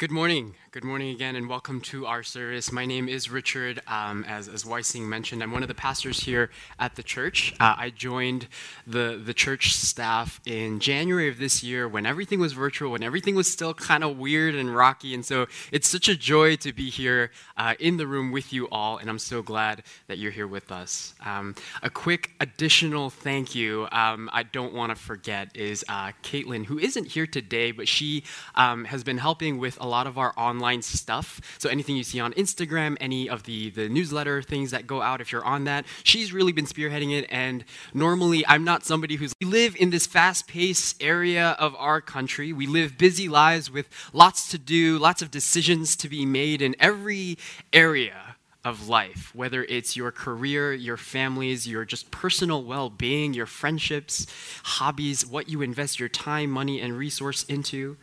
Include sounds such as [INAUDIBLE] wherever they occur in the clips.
Good morning. Good morning again, and welcome to our service. My name is Richard. Um, as as Weissing mentioned, I'm one of the pastors here at the church. Uh, I joined the the church staff in January of this year when everything was virtual, when everything was still kind of weird and rocky. And so it's such a joy to be here uh, in the room with you all, and I'm so glad that you're here with us. Um, a quick additional thank you um, I don't want to forget is uh, Caitlin, who isn't here today, but she um, has been helping with a lot of our online stuff. So anything you see on Instagram, any of the, the newsletter things that go out, if you're on that, she's really been spearheading it. And normally, I'm not somebody who's. We live in this fast paced area of our country. We live busy lives with lots to do, lots of decisions to be made in every area of life, whether it's your career, your families, your just personal well being, your friendships, hobbies, what you invest your time, money, and resource into.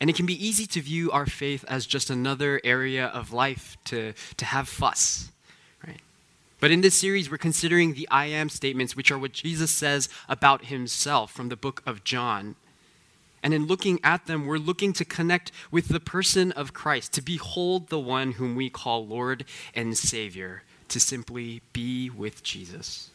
And it can be easy to view our faith as just another area of life to, to have fuss, right? But in this series, we're considering the I am statements, which are what Jesus says about himself from the book of John. And in looking at them, we're looking to connect with the person of Christ, to behold the one whom we call Lord and Savior, to simply be with Jesus.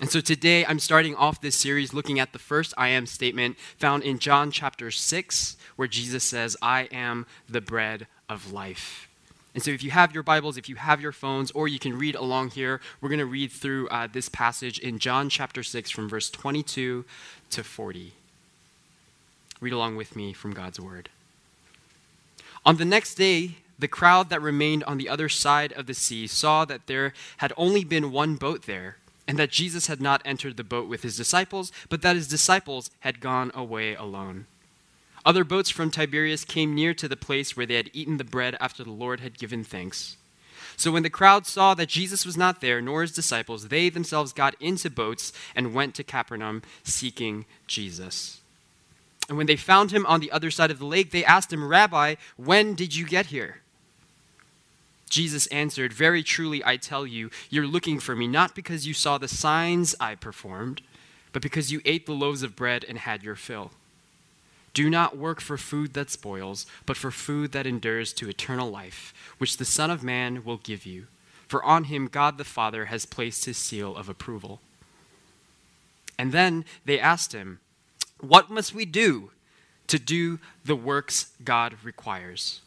And so today I'm starting off this series looking at the first I am statement found in John chapter 6, where Jesus says, I am the bread of life. And so if you have your Bibles, if you have your phones, or you can read along here, we're going to read through uh, this passage in John chapter 6 from verse 22 to 40. Read along with me from God's word. On the next day, the crowd that remained on the other side of the sea saw that there had only been one boat there and that Jesus had not entered the boat with his disciples, but that his disciples had gone away alone. Other boats from Tiberias came near to the place where they had eaten the bread after the Lord had given thanks. So when the crowd saw that Jesus was not there, nor his disciples, they themselves got into boats and went to Capernaum seeking Jesus. And when they found him on the other side of the lake, they asked him, Rabbi, when did you get here? Jesus answered, Very truly, I tell you, you're looking for me not because you saw the signs I performed, but because you ate the loaves of bread and had your fill. Do not work for food that spoils, but for food that endures to eternal life, which the Son of Man will give you. For on him God the Father has placed his seal of approval. And then they asked him, What must we do to do the works God requires?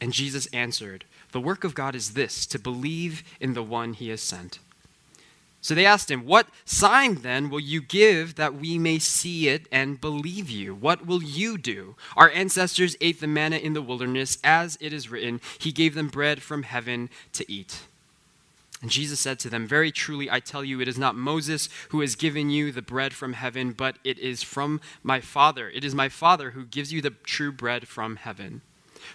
And Jesus answered, the work of God is this to believe in the one he has sent. So they asked him, What sign then will you give that we may see it and believe you? What will you do? Our ancestors ate the manna in the wilderness, as it is written, He gave them bread from heaven to eat. And Jesus said to them, Very truly, I tell you, it is not Moses who has given you the bread from heaven, but it is from my Father. It is my Father who gives you the true bread from heaven.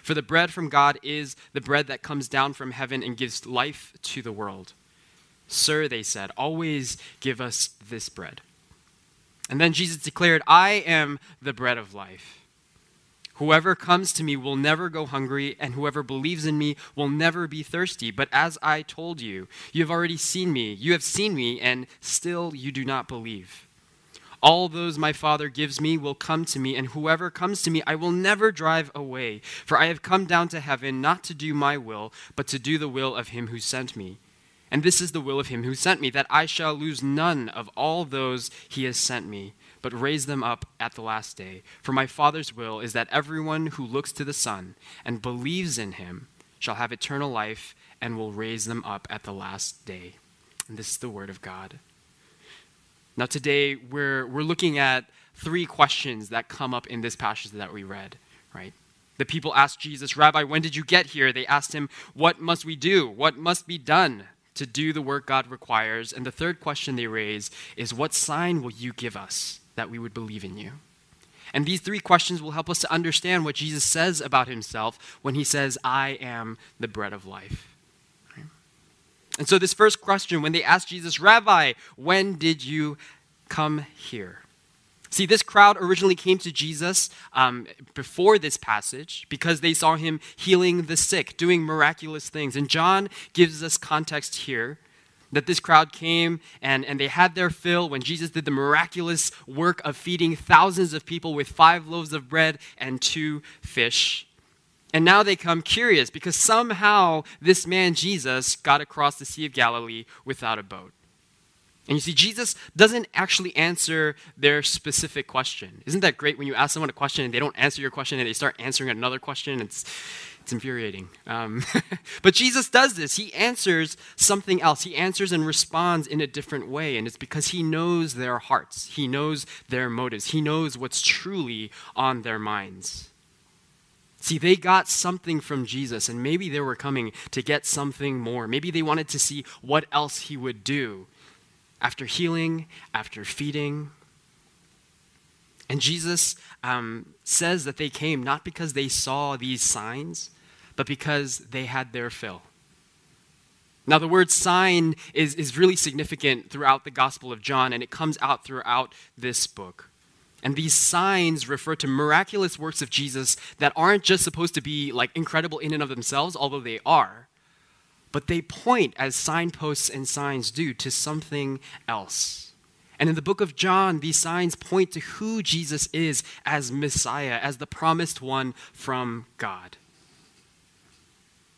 For the bread from God is the bread that comes down from heaven and gives life to the world. Sir, they said, always give us this bread. And then Jesus declared, I am the bread of life. Whoever comes to me will never go hungry, and whoever believes in me will never be thirsty. But as I told you, you have already seen me. You have seen me, and still you do not believe. All those my Father gives me will come to me, and whoever comes to me I will never drive away. For I have come down to heaven not to do my will, but to do the will of him who sent me. And this is the will of him who sent me, that I shall lose none of all those he has sent me, but raise them up at the last day. For my Father's will is that everyone who looks to the Son and believes in him shall have eternal life and will raise them up at the last day. And this is the word of God. Now, today we're, we're looking at three questions that come up in this passage that we read, right? The people asked Jesus, Rabbi, when did you get here? They asked him, What must we do? What must be done to do the work God requires? And the third question they raise is, What sign will you give us that we would believe in you? And these three questions will help us to understand what Jesus says about himself when he says, I am the bread of life. And so, this first question, when they asked Jesus, Rabbi, when did you come here? See, this crowd originally came to Jesus um, before this passage because they saw him healing the sick, doing miraculous things. And John gives us context here that this crowd came and, and they had their fill when Jesus did the miraculous work of feeding thousands of people with five loaves of bread and two fish. And now they come curious because somehow this man Jesus got across the Sea of Galilee without a boat. And you see, Jesus doesn't actually answer their specific question. Isn't that great when you ask someone a question and they don't answer your question and they start answering another question? It's, it's infuriating. Um, [LAUGHS] but Jesus does this. He answers something else. He answers and responds in a different way. And it's because he knows their hearts, he knows their motives, he knows what's truly on their minds. See, they got something from Jesus, and maybe they were coming to get something more. Maybe they wanted to see what else he would do after healing, after feeding. And Jesus um, says that they came not because they saw these signs, but because they had their fill. Now, the word sign is, is really significant throughout the Gospel of John, and it comes out throughout this book. And these signs refer to miraculous works of Jesus that aren't just supposed to be like incredible in and of themselves, although they are, but they point, as signposts and signs do, to something else. And in the book of John, these signs point to who Jesus is as Messiah, as the promised one from God.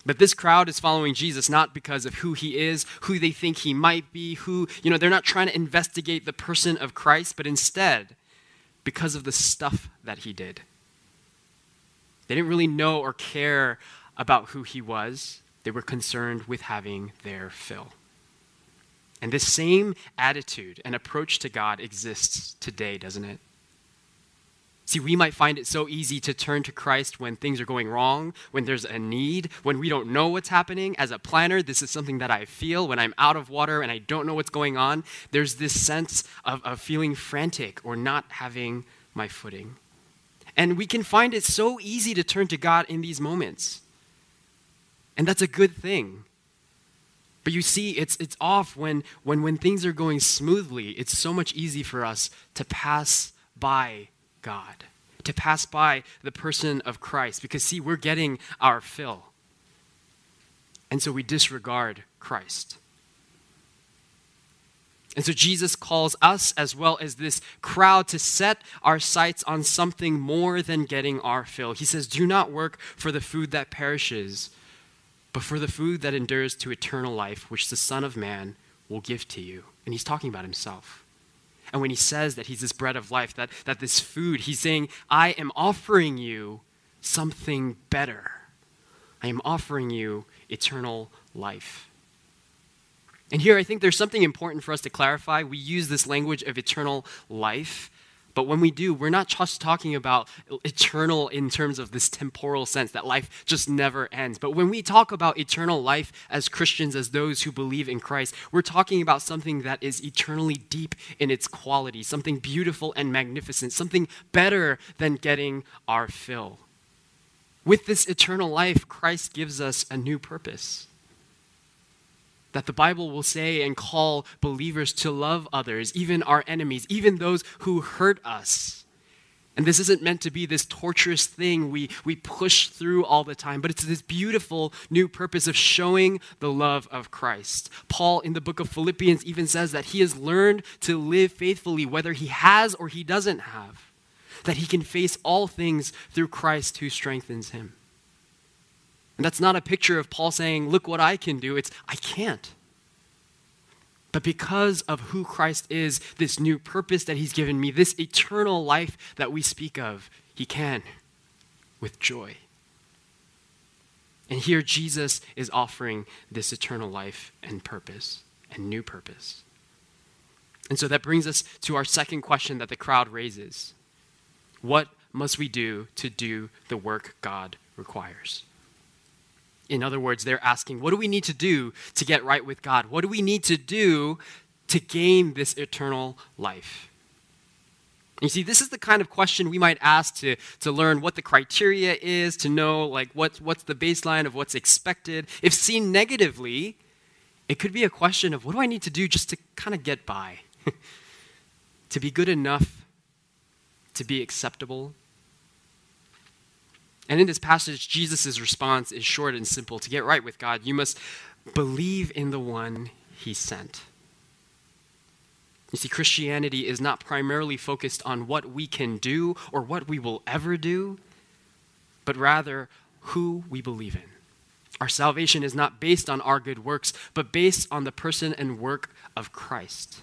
But this crowd is following Jesus not because of who he is, who they think he might be, who, you know, they're not trying to investigate the person of Christ, but instead, because of the stuff that he did. They didn't really know or care about who he was, they were concerned with having their fill. And this same attitude and approach to God exists today, doesn't it? See, we might find it so easy to turn to Christ when things are going wrong, when there's a need, when we don't know what's happening. As a planner, this is something that I feel when I'm out of water and I don't know what's going on. There's this sense of, of feeling frantic or not having my footing. And we can find it so easy to turn to God in these moments. And that's a good thing. But you see, it's, it's off when, when, when things are going smoothly. It's so much easy for us to pass by God, to pass by the person of Christ. Because, see, we're getting our fill. And so we disregard Christ. And so Jesus calls us, as well as this crowd, to set our sights on something more than getting our fill. He says, Do not work for the food that perishes, but for the food that endures to eternal life, which the Son of Man will give to you. And he's talking about himself. And when he says that he's this bread of life, that, that this food, he's saying, I am offering you something better. I am offering you eternal life. And here I think there's something important for us to clarify. We use this language of eternal life, but when we do, we're not just talking about eternal in terms of this temporal sense that life just never ends. But when we talk about eternal life as Christians, as those who believe in Christ, we're talking about something that is eternally deep in its quality, something beautiful and magnificent, something better than getting our fill. With this eternal life, Christ gives us a new purpose that the Bible will say and call believers to love others, even our enemies, even those who hurt us. And this isn't meant to be this torturous thing we, we push through all the time, but it's this beautiful new purpose of showing the love of Christ. Paul in the book of Philippians even says that he has learned to live faithfully, whether he has or he doesn't have, that he can face all things through Christ who strengthens him. And that's not a picture of Paul saying, Look what I can do. It's, I can't. But because of who Christ is, this new purpose that he's given me, this eternal life that we speak of, he can with joy. And here Jesus is offering this eternal life and purpose and new purpose. And so that brings us to our second question that the crowd raises What must we do to do the work God requires? In other words, they're asking, what do we need to do to get right with God? What do we need to do to gain this eternal life? You see, this is the kind of question we might ask to, to learn what the criteria is, to know like what, what's the baseline of what's expected. If seen negatively, it could be a question of what do I need to do just to kind of get by? [LAUGHS] to be good enough, to be acceptable, and in this passage, Jesus' response is short and simple. To get right with God, you must believe in the one he sent. You see, Christianity is not primarily focused on what we can do or what we will ever do, but rather who we believe in. Our salvation is not based on our good works, but based on the person and work of Christ.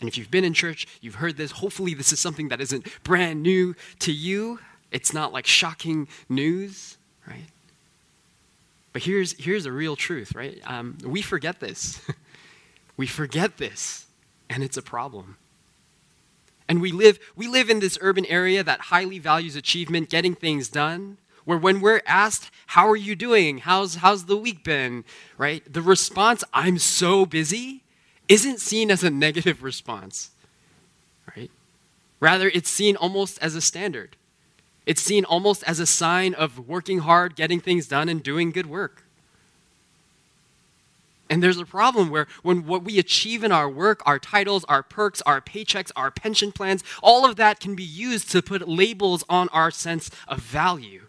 And if you've been in church, you've heard this. Hopefully, this is something that isn't brand new to you. It's not like shocking news, right? But here's, here's a real truth, right? Um, we forget this. [LAUGHS] we forget this, and it's a problem. And we live, we live in this urban area that highly values achievement, getting things done, where when we're asked, How are you doing? How's, how's the week been? Right? The response, I'm so busy, isn't seen as a negative response. Right? Rather, it's seen almost as a standard. It's seen almost as a sign of working hard, getting things done, and doing good work. And there's a problem where when what we achieve in our work, our titles, our perks, our paychecks, our pension plans, all of that can be used to put labels on our sense of value.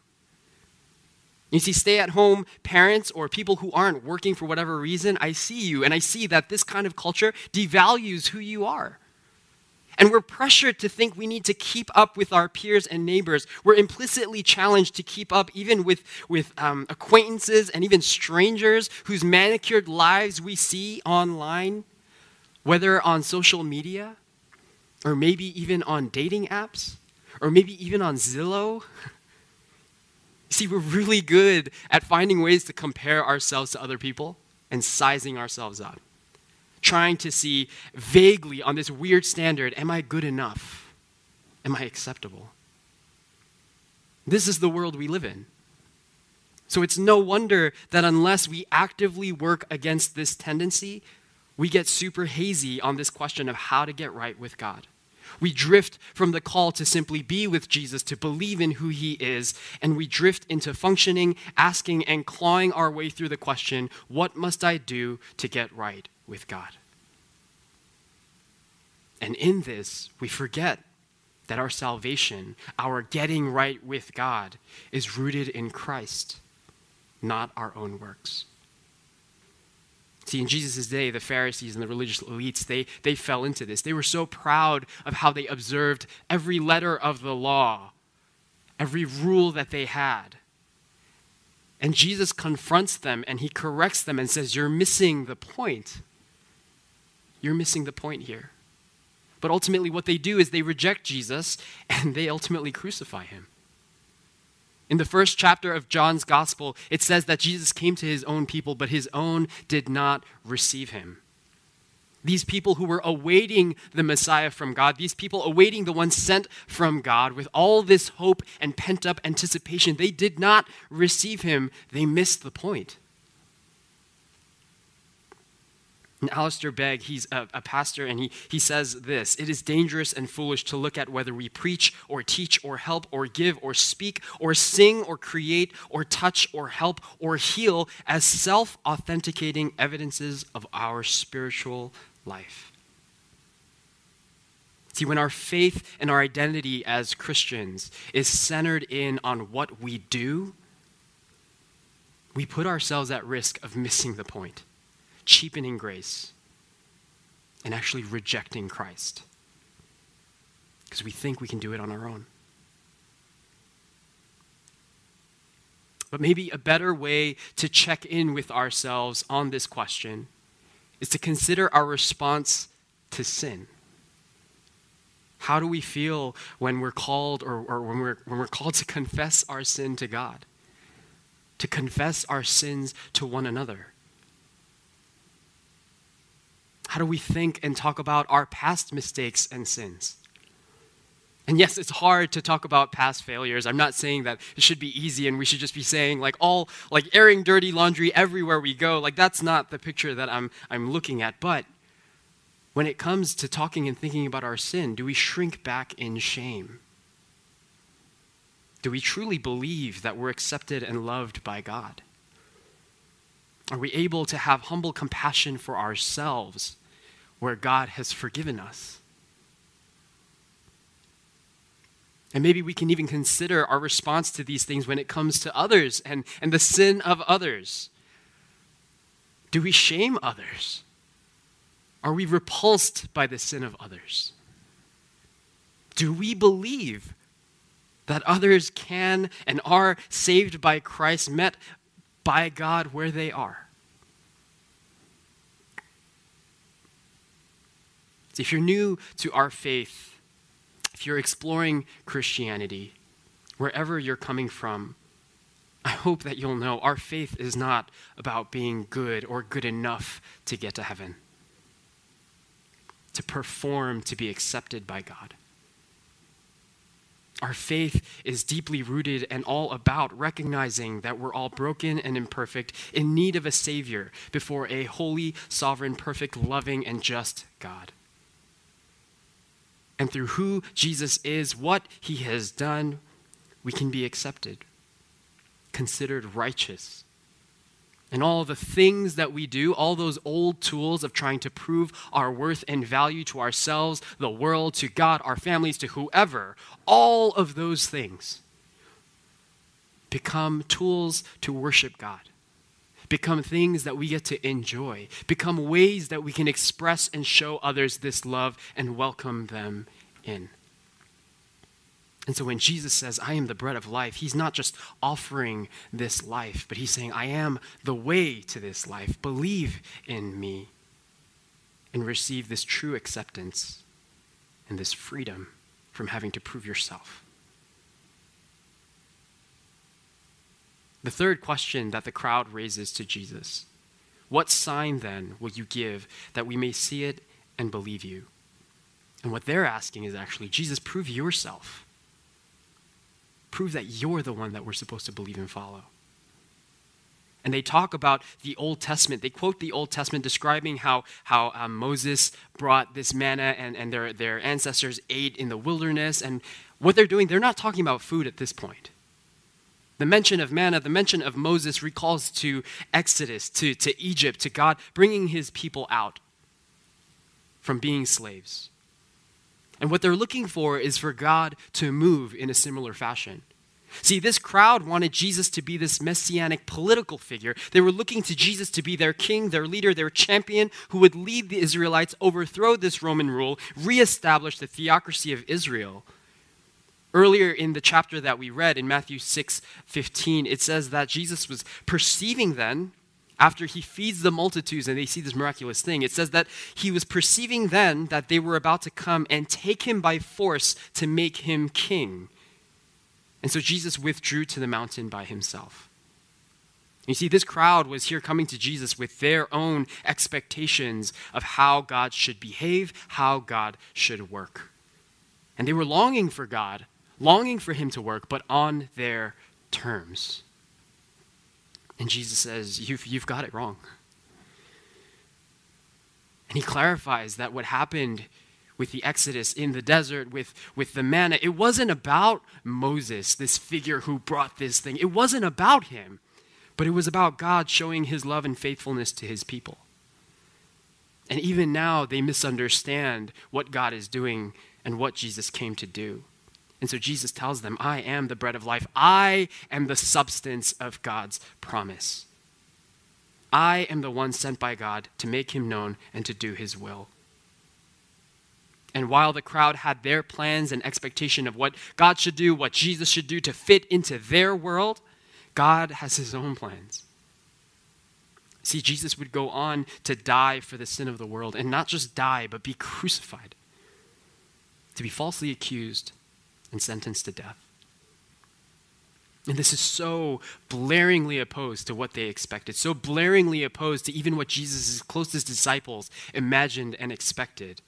You see, stay at home parents or people who aren't working for whatever reason, I see you, and I see that this kind of culture devalues who you are. And we're pressured to think we need to keep up with our peers and neighbors. We're implicitly challenged to keep up even with, with um, acquaintances and even strangers whose manicured lives we see online, whether on social media, or maybe even on dating apps, or maybe even on Zillow. [LAUGHS] See, we're really good at finding ways to compare ourselves to other people and sizing ourselves up trying to see vaguely on this weird standard am I good enough? Am I acceptable? This is the world we live in. So it's no wonder that unless we actively work against this tendency, we get super hazy on this question of how to get right with God. We drift from the call to simply be with Jesus, to believe in who he is, and we drift into functioning, asking, and clawing our way through the question what must I do to get right with God? And in this, we forget that our salvation, our getting right with God, is rooted in Christ, not our own works. See, in Jesus' day, the Pharisees and the religious elites, they, they fell into this. They were so proud of how they observed every letter of the law, every rule that they had. And Jesus confronts them and he corrects them and says, You're missing the point. You're missing the point here. But ultimately, what they do is they reject Jesus [LAUGHS] and they ultimately crucify him. In the first chapter of John's gospel, it says that Jesus came to his own people, but his own did not receive him. These people who were awaiting the Messiah from God, these people awaiting the one sent from God with all this hope and pent up anticipation, they did not receive him. They missed the point. And Alistair Begg, he's a, a, pastor, and he, he says this It is dangerous and foolish to look at whether we preach or teach or help or give or speak or sing or create or touch or help or heal as self authenticating evidences of our spiritual life. See, when our faith and our identity as Christians is centered in on what we do, we put ourselves at risk of missing the point cheapening grace and actually rejecting Christ because we think we can do it on our own. But maybe a better way to check in with ourselves on this question is to consider our response to sin. How do we feel when we're called or, or when, we're, when we're called to confess our sin to God? To confess our sins to one another? How do we think and talk about our past mistakes and sins? And yes, it's hard to talk about past failures. I'm not saying that it should be easy and we should just be saying like all like airing dirty laundry everywhere we go. Like that's not the picture that I'm I'm looking at. But when it comes to talking and thinking about our sin, do we shrink back in shame? Do we truly believe that we're accepted and loved by God? Are we able to have humble compassion for ourselves where God has forgiven us. And maybe we can even consider our response to these things when it comes to others and, and the sin of others. Do we shame others? Are we repulsed by the sin of others? Do we believe that others can and are saved by Christ, met by God where they are? If you're new to our faith, if you're exploring Christianity, wherever you're coming from, I hope that you'll know our faith is not about being good or good enough to get to heaven, to perform to be accepted by God. Our faith is deeply rooted and all about recognizing that we're all broken and imperfect, in need of a Savior before a holy, sovereign, perfect, loving, and just God. And through who Jesus is, what he has done, we can be accepted, considered righteous. And all the things that we do, all those old tools of trying to prove our worth and value to ourselves, the world, to God, our families, to whoever, all of those things become tools to worship God, become things that we get to enjoy, become ways that we can express and show others this love and welcome them in. And so when Jesus says, I am the bread of life, he's not just offering this life, but he's saying, I am the way to this life. Believe in me and receive this true acceptance and this freedom from having to prove yourself. The third question that the crowd raises to Jesus What sign then will you give that we may see it and believe you? And what they're asking is actually, Jesus, prove yourself prove that you're the one that we're supposed to believe and follow. And they talk about the Old Testament. They quote the Old Testament describing how, how um, Moses brought this manna and, and their, their ancestors ate in the wilderness. And what they're doing, they're not talking about food at this point. The mention of manna, the mention of Moses recalls to Exodus, to, to Egypt, to God bringing his people out from being slaves. And what they're looking for is for God to move in a similar fashion. See, this crowd wanted Jesus to be this messianic political figure. They were looking to Jesus to be their king, their leader, their champion, who would lead the Israelites, overthrow this Roman rule, reestablish the theocracy of Israel. Earlier in the chapter that we read in Matthew 6 15, it says that Jesus was perceiving then after he feeds the multitudes and they see this miraculous thing, it says that he was perceiving then that they were about to come and take him by force to make him king. And so Jesus withdrew to the mountain by himself. You see, this crowd was here coming to Jesus with their own expectations of how God should behave, how God should work. And they were longing for God, longing for him to work, but on their terms. And Jesus says, You've, you've got it wrong. And he clarifies that what happened with the Exodus in the desert, with, with the manna, it wasn't about Moses, this figure who brought this thing. It wasn't about him, but it was about God showing his love and faithfulness to his people. And even now, they misunderstand what God is doing and what Jesus came to do. And so Jesus tells them, I am the bread of life. I am the substance of God's promise. I am the one sent by God to make him known and to do his will. And while the crowd had their plans and expectation of what God should do, what Jesus should do to fit into their world, God has his own plans. See, Jesus would go on to die for the sin of the world, and not just die, but be crucified, to be falsely accused, and sentenced to death. And this is so blaringly opposed to what they expected, so blaringly opposed to even what Jesus' closest disciples imagined and expected,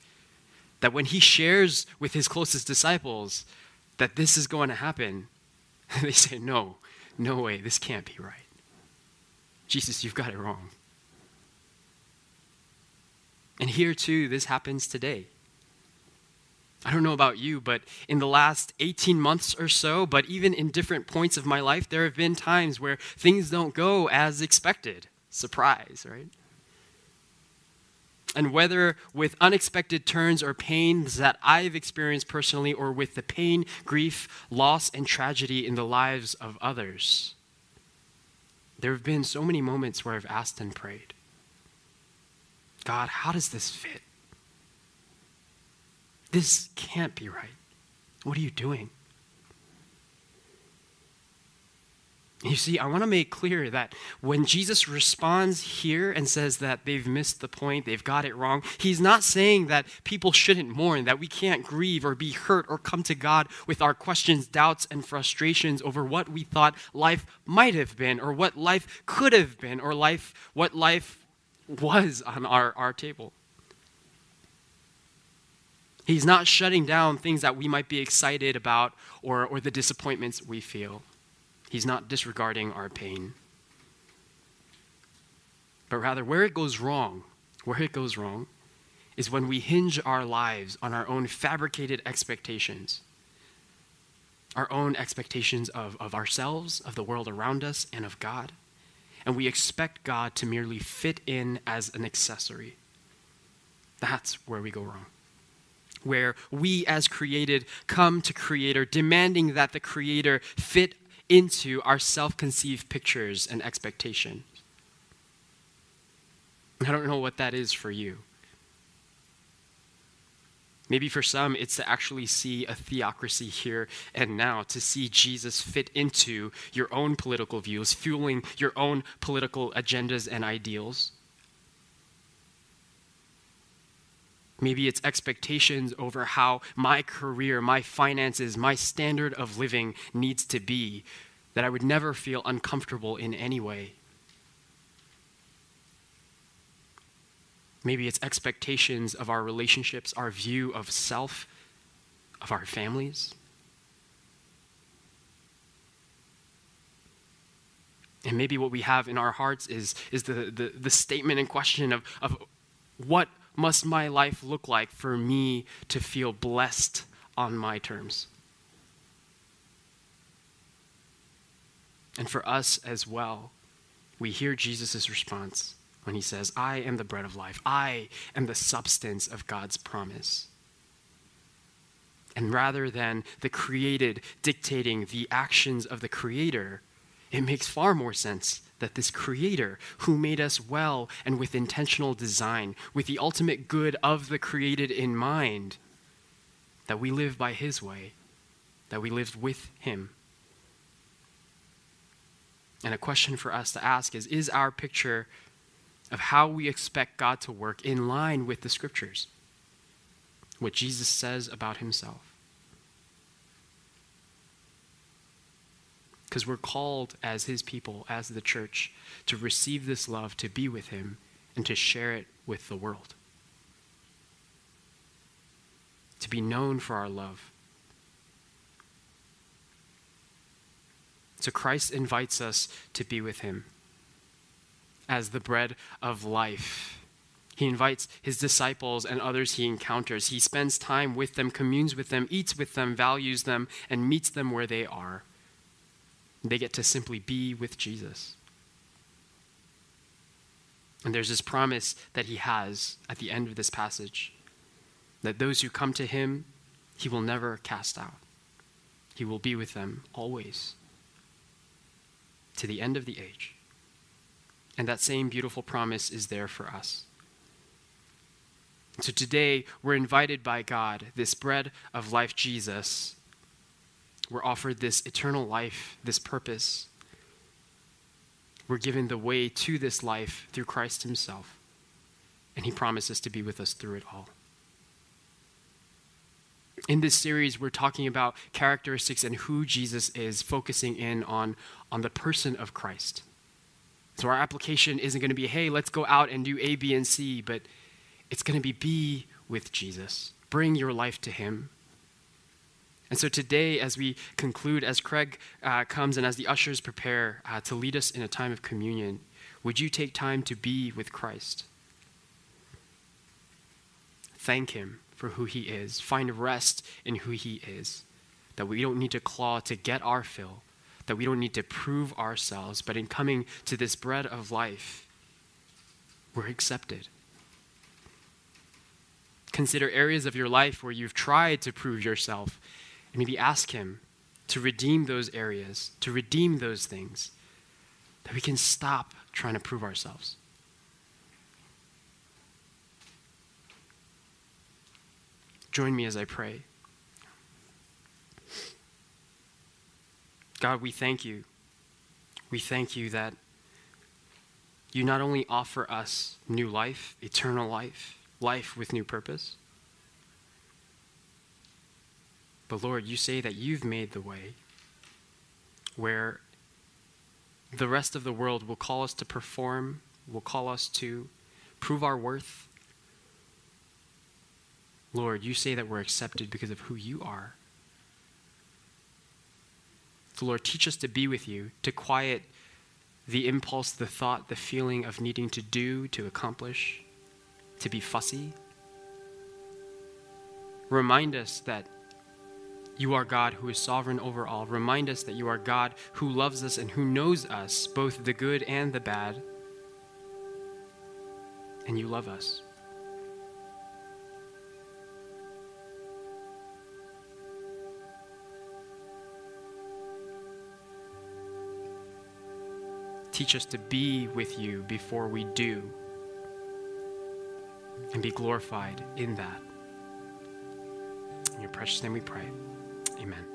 that when he shares with his closest disciples that this is going to happen, [LAUGHS] they say, No, no way, this can't be right. Jesus, you've got it wrong. And here too, this happens today. I don't know about you, but in the last 18 months or so, but even in different points of my life, there have been times where things don't go as expected. Surprise, right? And whether with unexpected turns or pains that I've experienced personally, or with the pain, grief, loss, and tragedy in the lives of others, there have been so many moments where I've asked and prayed God, how does this fit? This can't be right. What are you doing? You see, I want to make clear that when Jesus responds here and says that they've missed the point, they've got it wrong, he's not saying that people shouldn't mourn, that we can't grieve or be hurt or come to God with our questions, doubts, and frustrations over what we thought life might have been or what life could have been or life what life was on our, our table. He's not shutting down things that we might be excited about or, or the disappointments we feel. He's not disregarding our pain. But rather, where it goes wrong, where it goes wrong, is when we hinge our lives on our own fabricated expectations, our own expectations of, of ourselves, of the world around us, and of God. And we expect God to merely fit in as an accessory. That's where we go wrong where we as created come to creator demanding that the creator fit into our self conceived pictures and expectations. I don't know what that is for you. Maybe for some, it's to actually see a theocracy here and now, to see Jesus fit into your own political views, fueling your own political agendas and ideals. Maybe it's expectations over how my career, my finances, my standard of living needs to be, that I would never feel uncomfortable in any way. Maybe it's expectations of our relationships, our view of self, of our families. And maybe what we have in our hearts is, is the, the, the statement in question of, of what must my life look like for me to feel blessed on my terms? And for us as well, we hear Jesus' response when he says, I am the bread of life, I am the substance of God's promise. And rather than the created dictating the actions of the Creator, it makes far more sense that this Creator, who made us well and with intentional design, with the ultimate good of the created in mind, that we live by His way, that we live with Him. And a question for us to ask is Is our picture of how we expect God to work in line with the Scriptures? What Jesus says about Himself? Because we're called as his people, as the church, to receive this love, to be with him, and to share it with the world. To be known for our love. So Christ invites us to be with him as the bread of life. He invites his disciples and others he encounters. He spends time with them, communes with them, eats with them, values them, and meets them where they are. They get to simply be with Jesus. And there's this promise that he has at the end of this passage that those who come to him, he will never cast out. He will be with them always to the end of the age. And that same beautiful promise is there for us. So today, we're invited by God, this bread of life, Jesus, we're offered this eternal life, this purpose. We're given the way to this life through Christ Himself. And He promises to be with us through it all. In this series, we're talking about characteristics and who Jesus is, focusing in on, on the person of Christ. So our application isn't going to be, hey, let's go out and do A, B, and C, but it's going to be be with Jesus. Bring your life to Him. And so today, as we conclude, as Craig uh, comes and as the ushers prepare uh, to lead us in a time of communion, would you take time to be with Christ? Thank Him for who He is. Find rest in who He is. That we don't need to claw to get our fill, that we don't need to prove ourselves, but in coming to this bread of life, we're accepted. Consider areas of your life where you've tried to prove yourself and maybe ask Him to redeem those areas, to redeem those things, that we can stop trying to prove ourselves. Join me as I pray. God, we thank you. We thank you that you not only offer us new life, eternal life, life with new purpose, but Lord, you say that you've made the way where the rest of the world will call us to perform, will call us to prove our worth. Lord, you say that we're accepted because of who you are. So, Lord, teach us to be with you, to quiet the impulse, the thought, the feeling of needing to do, to accomplish, to be fussy. Remind us that you are God who is sovereign over all. Remind us that you are God who loves us and who knows us, both the good and the bad. And you love us. Teach us to be with you before we do and be glorified in that. In your precious name we pray. Amen.